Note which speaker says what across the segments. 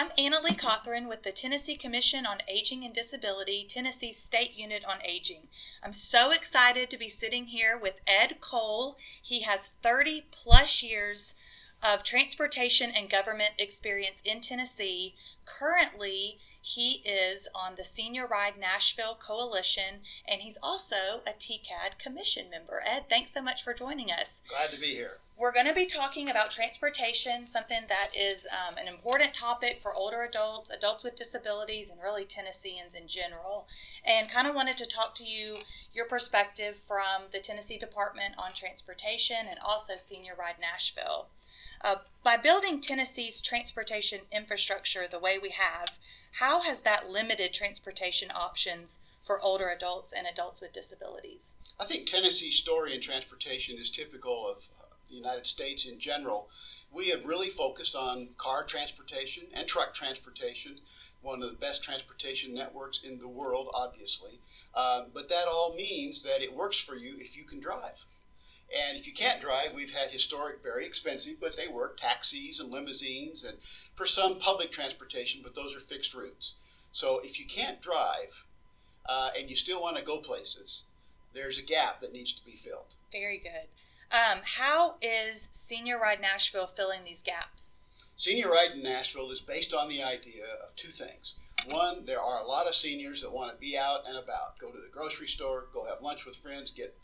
Speaker 1: I'm Anna Lee Cothran with the Tennessee Commission on Aging and Disability, Tennessee State Unit on Aging. I'm so excited to be sitting here with Ed Cole. He has 30 plus years of transportation and government experience in Tennessee. Currently, he is on the Senior Ride Nashville Coalition, and he's also a TCAD Commission member. Ed, thanks so much for joining us.
Speaker 2: Glad to be here.
Speaker 1: We're going to be talking about transportation, something that is um, an important topic for older adults, adults with disabilities, and really Tennesseans in general. And kind of wanted to talk to you, your perspective from the Tennessee Department on Transportation and also Senior Ride Nashville. Uh, by building Tennessee's transportation infrastructure the way we have, how has that limited transportation options for older adults and adults with disabilities?
Speaker 2: I think Tennessee's story in transportation is typical of the United States in general. We have really focused on car transportation and truck transportation, one of the best transportation networks in the world, obviously. Uh, but that all means that it works for you if you can drive. And if you can't drive, we've had historic, very expensive, but they work, taxis and limousines, and for some public transportation, but those are fixed routes. So if you can't drive uh, and you still want to go places, there's a gap that needs to be filled.
Speaker 1: Very good. Um, how is Senior Ride Nashville filling these gaps?
Speaker 2: Senior Ride in Nashville is based on the idea of two things. One, there are a lot of seniors that want to be out and about, go to the grocery store, go have lunch with friends, get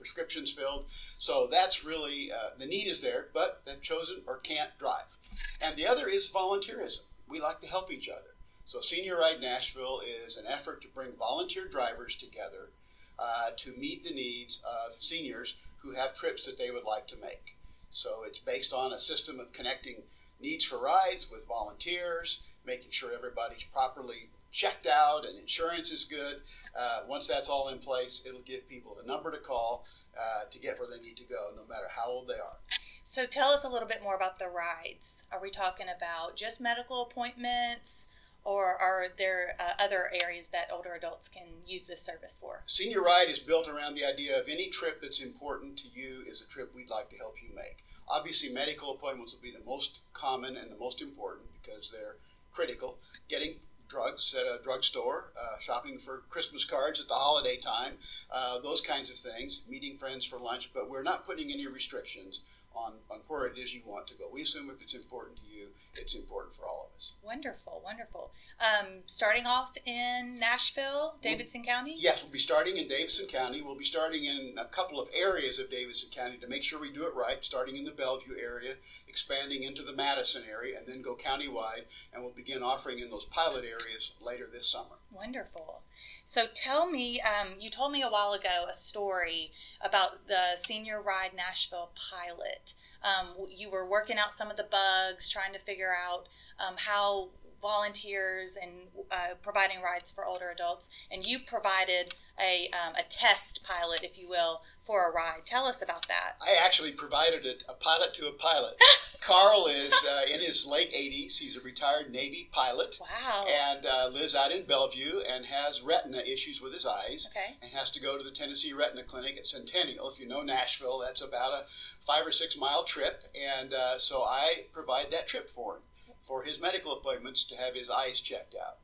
Speaker 2: prescriptions filled. So that's really uh, the need is there, but they've chosen or can't drive. And the other is volunteerism. We like to help each other. So Senior Ride Nashville is an effort to bring volunteer drivers together uh, to meet the needs of seniors who have trips that they would like to make. So it's based on a system of connecting needs for rides with volunteers, making sure everybody's properly checked out and insurance is good. Uh, once that's all in place, it'll give people the number to call uh, to get where they need to go, no matter how old they are.
Speaker 1: So tell us a little bit more about the rides. Are we talking about just medical appointments? Or are there uh, other areas that older adults can use this service for?
Speaker 2: Senior Ride is built around the idea of any trip that's important to you is a trip we'd like to help you make. Obviously, medical appointments will be the most common and the most important because they're critical. Getting drugs at a drugstore, uh, shopping for Christmas cards at the holiday time, uh, those kinds of things, meeting friends for lunch, but we're not putting any restrictions on, on where it is you want to go. We assume if it's important to you, it's important for all of us.
Speaker 1: Wonderful, wonderful. Um, starting off in Nashville, Davidson County?
Speaker 2: Yes, we'll be starting in Davidson County. We'll be starting in a couple of areas of Davidson County to make sure we do it right, starting in the Bellevue area, expanding into the Madison area, and then go countywide, and we'll begin offering in those pilot areas later this summer.
Speaker 1: Wonderful. So tell me, um, you told me a while ago a story about the Senior Ride Nashville pilot. Um, you were working out some of the bugs, trying to figure out um, how volunteers and uh, providing rides for older adults, and you provided a, um, a test pilot, if you will, for a ride. Tell us about that.
Speaker 2: I actually provided a, a pilot to a pilot. Carl is uh, in his late 80s. He's a retired Navy pilot.
Speaker 1: Wow.
Speaker 2: And uh, lives out in Bellevue and has retina issues with his eyes.
Speaker 1: Okay.
Speaker 2: And has to go to the Tennessee Retina Clinic at Centennial. If you know Nashville, that's about a five or six mile trip. And uh, so I provide that trip for him for his medical appointments to have his eyes checked out.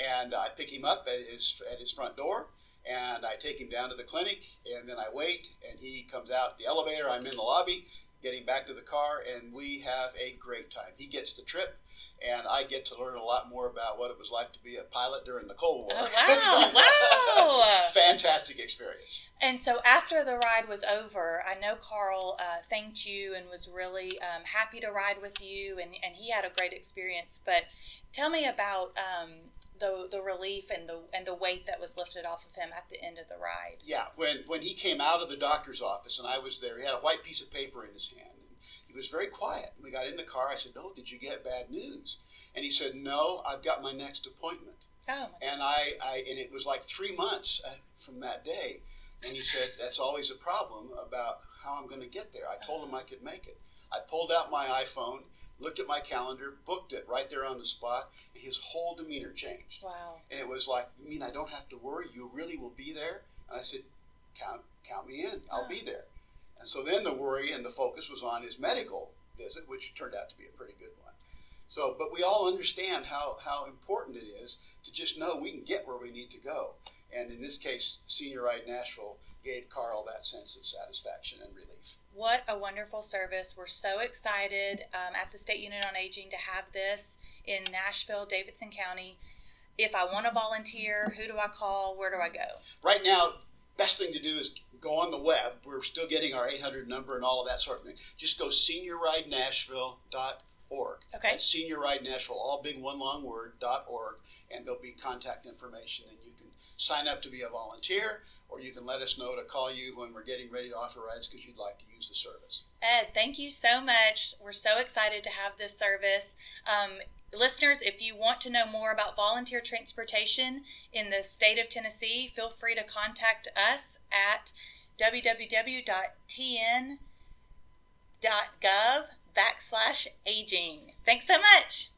Speaker 2: And I pick him up at his, at his front door and I take him down to the clinic and then I wait and he comes out the elevator. I'm in the lobby getting back to the car and we have a great time. He gets the trip and I get to learn a lot more about what it was like to be a pilot during the Cold War.
Speaker 1: Oh, wow, wow.
Speaker 2: Fantastic experience.
Speaker 1: And so after the ride was over, I know Carl uh, thanked you and was really um, happy to ride with you, and, and he had a great experience. But tell me about um, the the relief and the and the weight that was lifted off of him at the end of the ride.
Speaker 2: Yeah, when when he came out of the doctor's office and I was there, he had a white piece of paper in his hand. And He was very quiet. We got in the car. I said, "Oh, did you get bad news?" And he said, "No, I've got my next appointment."
Speaker 1: Oh,
Speaker 2: and I, I and it was like three months uh, from that day. And he said, "That's always a problem about how I'm going to get there." I told him I could make it. I pulled out my iPhone, looked at my calendar, booked it right there on the spot. And his whole demeanor changed.
Speaker 1: Wow.
Speaker 2: And it was like, "You mean I don't have to worry? You really will be there?" And I said, "Count, count me in. I'll be there." And so then the worry and the focus was on his medical visit, which turned out to be a pretty good one. So, but we all understand how, how important it is to just know we can get where we need to go. And in this case, Senior Ride Nashville gave Carl that sense of satisfaction and relief.
Speaker 1: What a wonderful service. We're so excited um, at the State Unit on Aging to have this in Nashville, Davidson County. If I want to volunteer, who do I call? Where do I go?
Speaker 2: Right now, best thing to do is go on the web. We're still getting our 800 number and all of that sort of thing. Just go seniorridenashville.org.
Speaker 1: Okay.
Speaker 2: That's Senior Ride Nashville, all big one long word, dot .org, and there'll be contact information, and you can sign up to be a volunteer, or you can let us know to call you when we're getting ready to offer rides because you'd like to use the service.
Speaker 1: Ed, thank you so much. We're so excited to have this service. Um, listeners, if you want to know more about volunteer transportation in the state of Tennessee, feel free to contact us at www.tn.gov backslash aging. Thanks so much.